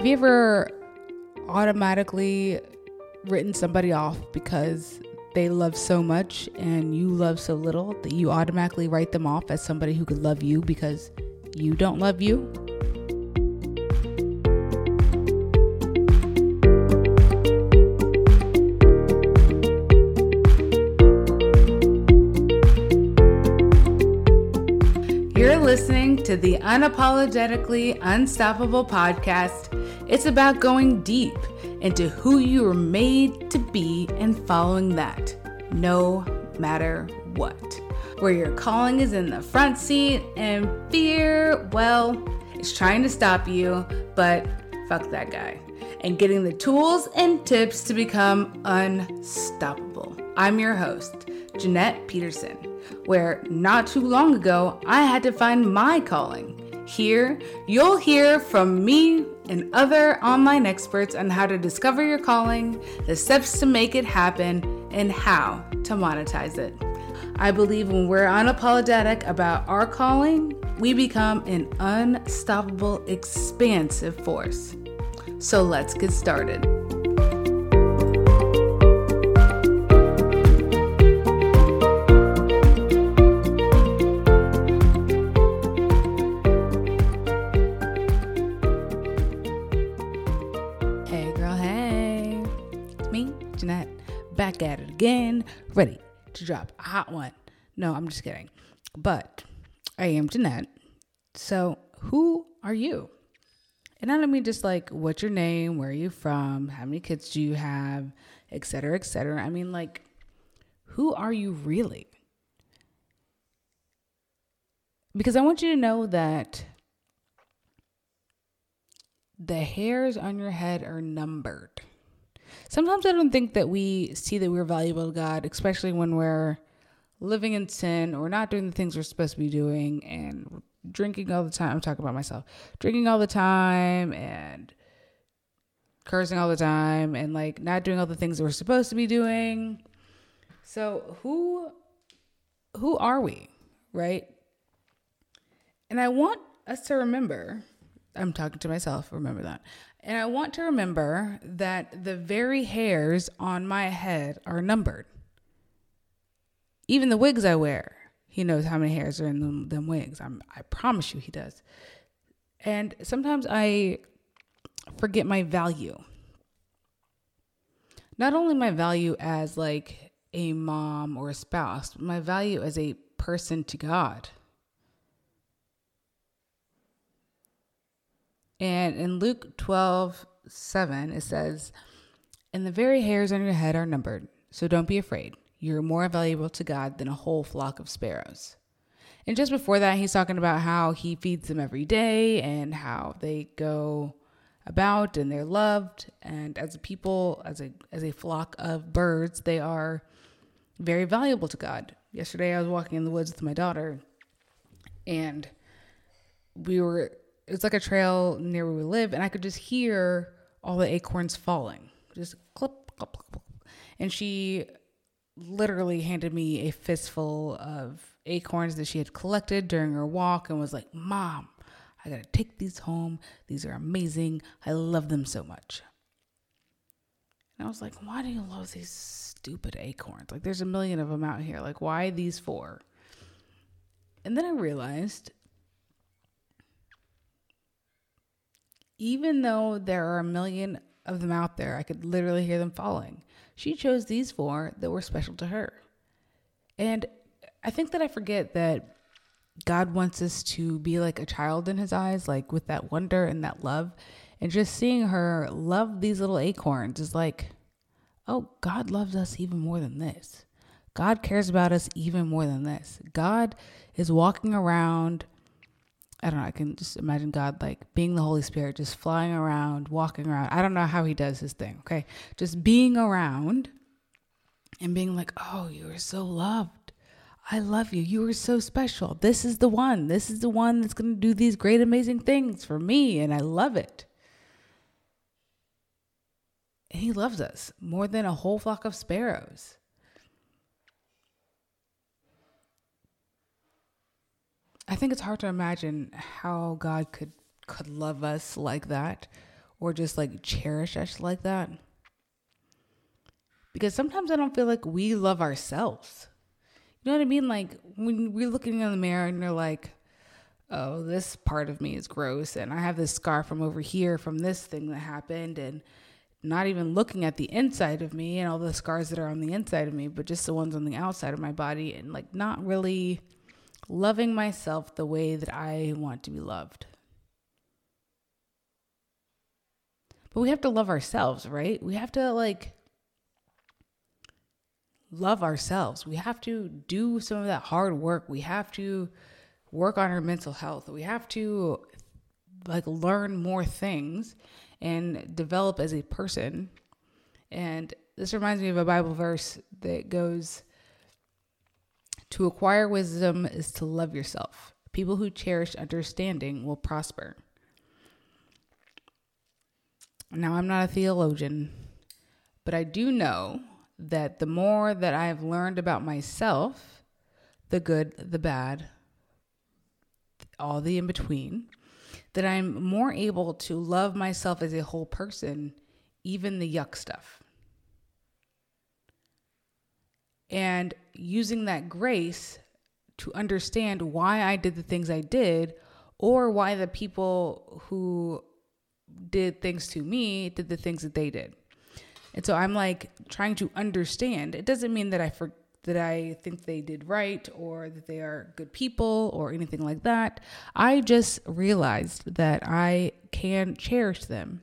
Have you ever automatically written somebody off because they love so much and you love so little that you automatically write them off as somebody who could love you because you don't love you? You're listening to the Unapologetically Unstoppable podcast. It's about going deep into who you were made to be and following that, no matter what. Where your calling is in the front seat and fear, well, it's trying to stop you, but fuck that guy. And getting the tools and tips to become unstoppable. I'm your host, Jeanette Peterson, where not too long ago I had to find my calling. Here, you'll hear from me and other online experts on how to discover your calling, the steps to make it happen, and how to monetize it. I believe when we're unapologetic about our calling, we become an unstoppable, expansive force. So let's get started. Again, ready to drop a hot one. No, I'm just kidding. But I am Jeanette. So, who are you? And I don't mean just like what's your name, where are you from, how many kids do you have, et cetera, et cetera. I mean, like, who are you really? Because I want you to know that the hairs on your head are numbered. Sometimes I don't think that we see that we're valuable to God, especially when we're living in sin or not doing the things we're supposed to be doing and drinking all the time. I'm talking about myself. Drinking all the time and cursing all the time and like not doing all the things that we're supposed to be doing. So, who who are we, right? And I want us to remember I'm talking to myself, remember that. And I want to remember that the very hairs on my head are numbered. Even the wigs I wear, he knows how many hairs are in them, them wigs. I'm, I promise you he does. And sometimes I forget my value. Not only my value as like a mom or a spouse, but my value as a person to God. And in Luke 12, 7, it says, And the very hairs on your head are numbered, so don't be afraid. You're more valuable to God than a whole flock of sparrows. And just before that, he's talking about how he feeds them every day and how they go about and they're loved. And as a people, as a as a flock of birds, they are very valuable to God. Yesterday I was walking in the woods with my daughter and we were it's like a trail near where we live, and I could just hear all the acorns falling, just clip, clip, clip. And she literally handed me a fistful of acorns that she had collected during her walk and was like, Mom, I gotta take these home. These are amazing. I love them so much. And I was like, Why do you love these stupid acorns? Like, there's a million of them out here. Like, why these four? And then I realized even though there are a million of them out there, I could literally hear them falling. She chose these four that were special to her. And I think that I forget that God wants us to be like a child in his eyes, like with that wonder and that love. And just seeing her love these little acorns is like, oh, God loves us even more than this. God cares about us even more than this. God is walking around I don't know. I can just imagine God like being the Holy Spirit, just flying around, walking around. I don't know how he does his thing. Okay. Just being around and being like, oh, you are so loved. I love you. You are so special. This is the one. This is the one that's going to do these great, amazing things for me. And I love it. And he loves us more than a whole flock of sparrows. I think it's hard to imagine how God could could love us like that or just like cherish us like that. Because sometimes I don't feel like we love ourselves. You know what I mean? Like when we're looking in the mirror and you're like, oh, this part of me is gross, and I have this scar from over here from this thing that happened, and not even looking at the inside of me and all the scars that are on the inside of me, but just the ones on the outside of my body, and like not really loving myself the way that I want to be loved. But we have to love ourselves, right? We have to like love ourselves. We have to do some of that hard work. We have to work on our mental health. We have to like learn more things and develop as a person. And this reminds me of a Bible verse that goes To acquire wisdom is to love yourself. People who cherish understanding will prosper. Now, I'm not a theologian, but I do know that the more that I've learned about myself, the good, the bad, all the in between, that I'm more able to love myself as a whole person, even the yuck stuff. And using that grace to understand why I did the things I did, or why the people who did things to me did the things that they did. And so I'm like trying to understand. It doesn't mean that I for, that I think they did right or that they are good people or anything like that. I just realized that I can cherish them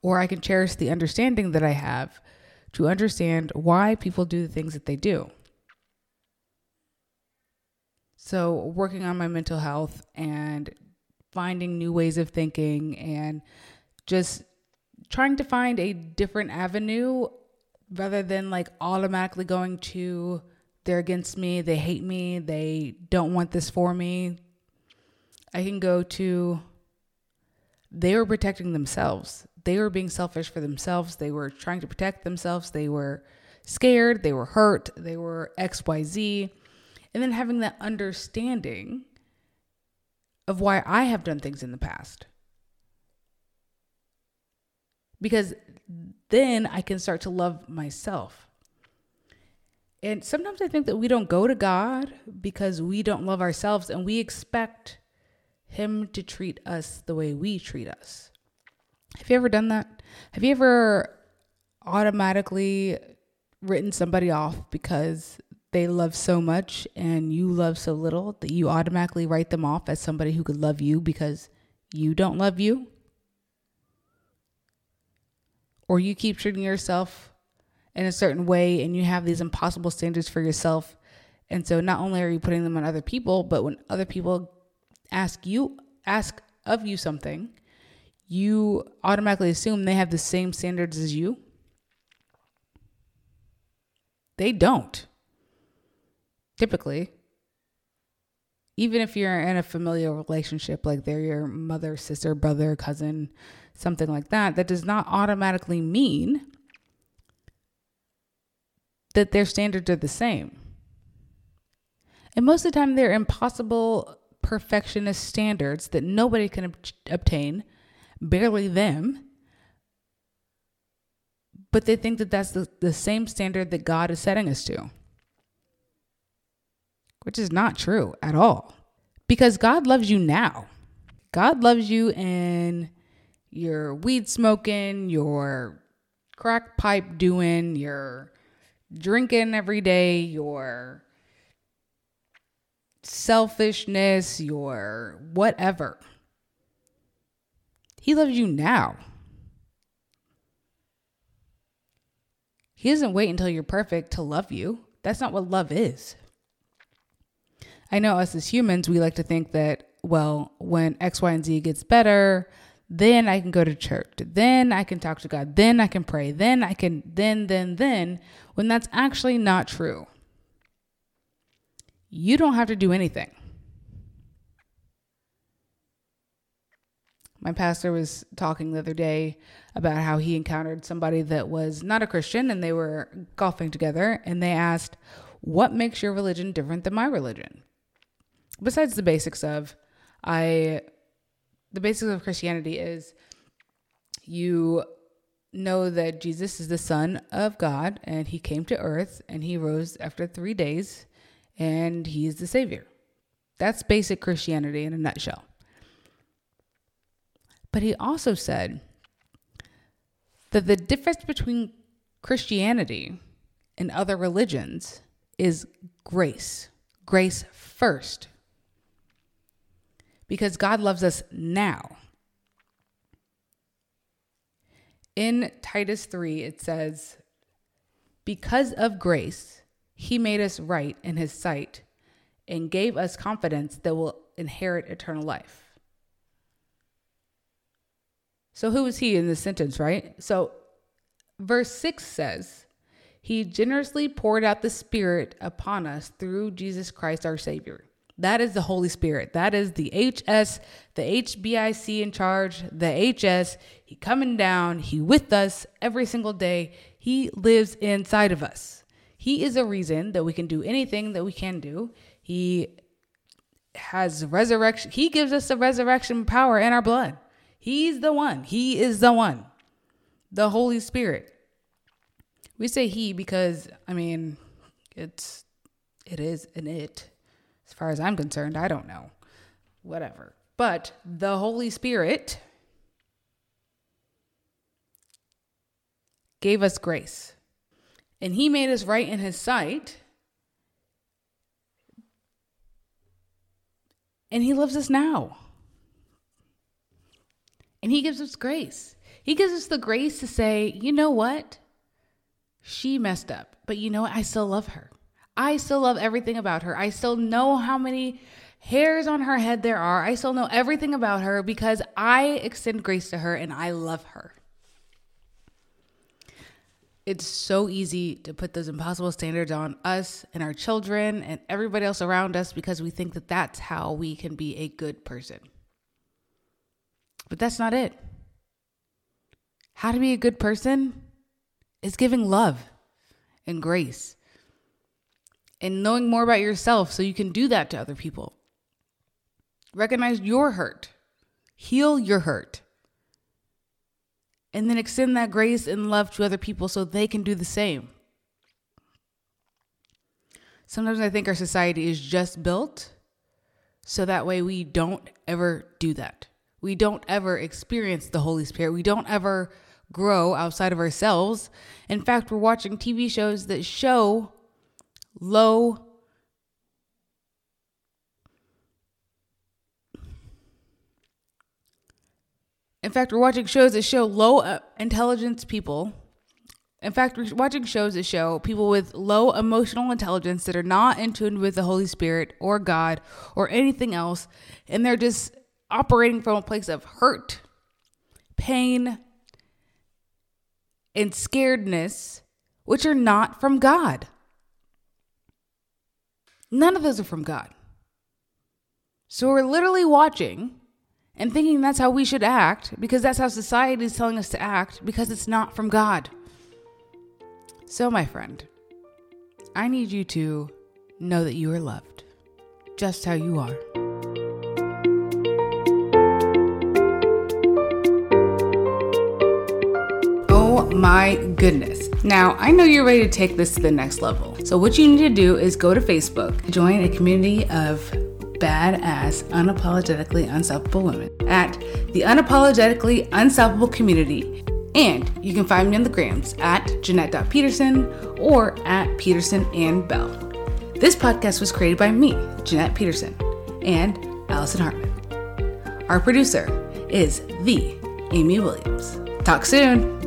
or I can cherish the understanding that I have to understand why people do the things that they do. So, working on my mental health and finding new ways of thinking and just trying to find a different avenue rather than like automatically going to they're against me, they hate me, they don't want this for me. I can go to they were protecting themselves. They were being selfish for themselves. They were trying to protect themselves. They were scared, they were hurt, they were XYZ. And then having that understanding of why I have done things in the past. Because then I can start to love myself. And sometimes I think that we don't go to God because we don't love ourselves and we expect Him to treat us the way we treat us. Have you ever done that? Have you ever automatically written somebody off because they love so much and you love so little that you automatically write them off as somebody who could love you because you don't love you? Or you keep treating yourself in a certain way and you have these impossible standards for yourself. And so not only are you putting them on other people, but when other people ask you ask of you something, you automatically assume they have the same standards as you. They don't typically even if you're in a familial relationship like they're your mother sister brother cousin something like that that does not automatically mean that their standards are the same and most of the time they're impossible perfectionist standards that nobody can ob- obtain barely them but they think that that's the, the same standard that god is setting us to which is not true at all. Because God loves you now. God loves you in your weed smoking, your crack pipe doing, your drinking every day, your selfishness, your whatever. He loves you now. He doesn't wait until you're perfect to love you. That's not what love is. I know us as humans, we like to think that, well, when X, Y, and Z gets better, then I can go to church. Then I can talk to God. Then I can pray. Then I can, then, then, then, when that's actually not true. You don't have to do anything. My pastor was talking the other day about how he encountered somebody that was not a Christian and they were golfing together and they asked, What makes your religion different than my religion? besides the basics of I the basics of Christianity is you know that Jesus is the Son of God and he came to earth and he rose after three days and he is the Savior. That's basic Christianity in a nutshell. But he also said that the difference between Christianity and other religions is grace. Grace first. Because God loves us now. In Titus 3, it says, Because of grace, he made us right in his sight and gave us confidence that we'll inherit eternal life. So, who is he in this sentence, right? So, verse 6 says, He generously poured out the Spirit upon us through Jesus Christ our Savior. That is the Holy Spirit. That is the HS, the HBIC in charge, the HS. He coming down, he with us every single day. He lives inside of us. He is a reason that we can do anything that we can do. He has resurrection. He gives us the resurrection power in our blood. He's the one. He is the one. The Holy Spirit. We say he because I mean it's it is an it. As far as I'm concerned, I don't know. Whatever. But the Holy Spirit gave us grace. And he made us right in his sight. And he loves us now. And he gives us grace. He gives us the grace to say, you know what? She messed up, but you know what? I still love her. I still love everything about her. I still know how many hairs on her head there are. I still know everything about her because I extend grace to her and I love her. It's so easy to put those impossible standards on us and our children and everybody else around us because we think that that's how we can be a good person. But that's not it. How to be a good person is giving love and grace and knowing more about yourself so you can do that to other people. Recognize your hurt, heal your hurt, and then extend that grace and love to other people so they can do the same. Sometimes I think our society is just built so that way we don't ever do that. We don't ever experience the Holy Spirit. We don't ever grow outside of ourselves. In fact, we're watching TV shows that show low In fact, we're watching shows that show low uh, intelligence people. In fact, we're watching shows that show people with low emotional intelligence that are not in tune with the Holy Spirit or God or anything else. And they're just operating from a place of hurt, pain, and scaredness, which are not from God. None of those are from God. So we're literally watching and thinking that's how we should act because that's how society is telling us to act because it's not from God. So, my friend, I need you to know that you are loved just how you are. My goodness. Now, I know you're ready to take this to the next level. So, what you need to do is go to Facebook, join a community of badass, unapologetically unstoppable women at the Unapologetically Unstoppable Community. And you can find me on the grams at Jeanette.Peterson or at Peterson and Belle. This podcast was created by me, Jeanette Peterson, and Allison Hartman. Our producer is the Amy Williams. Talk soon.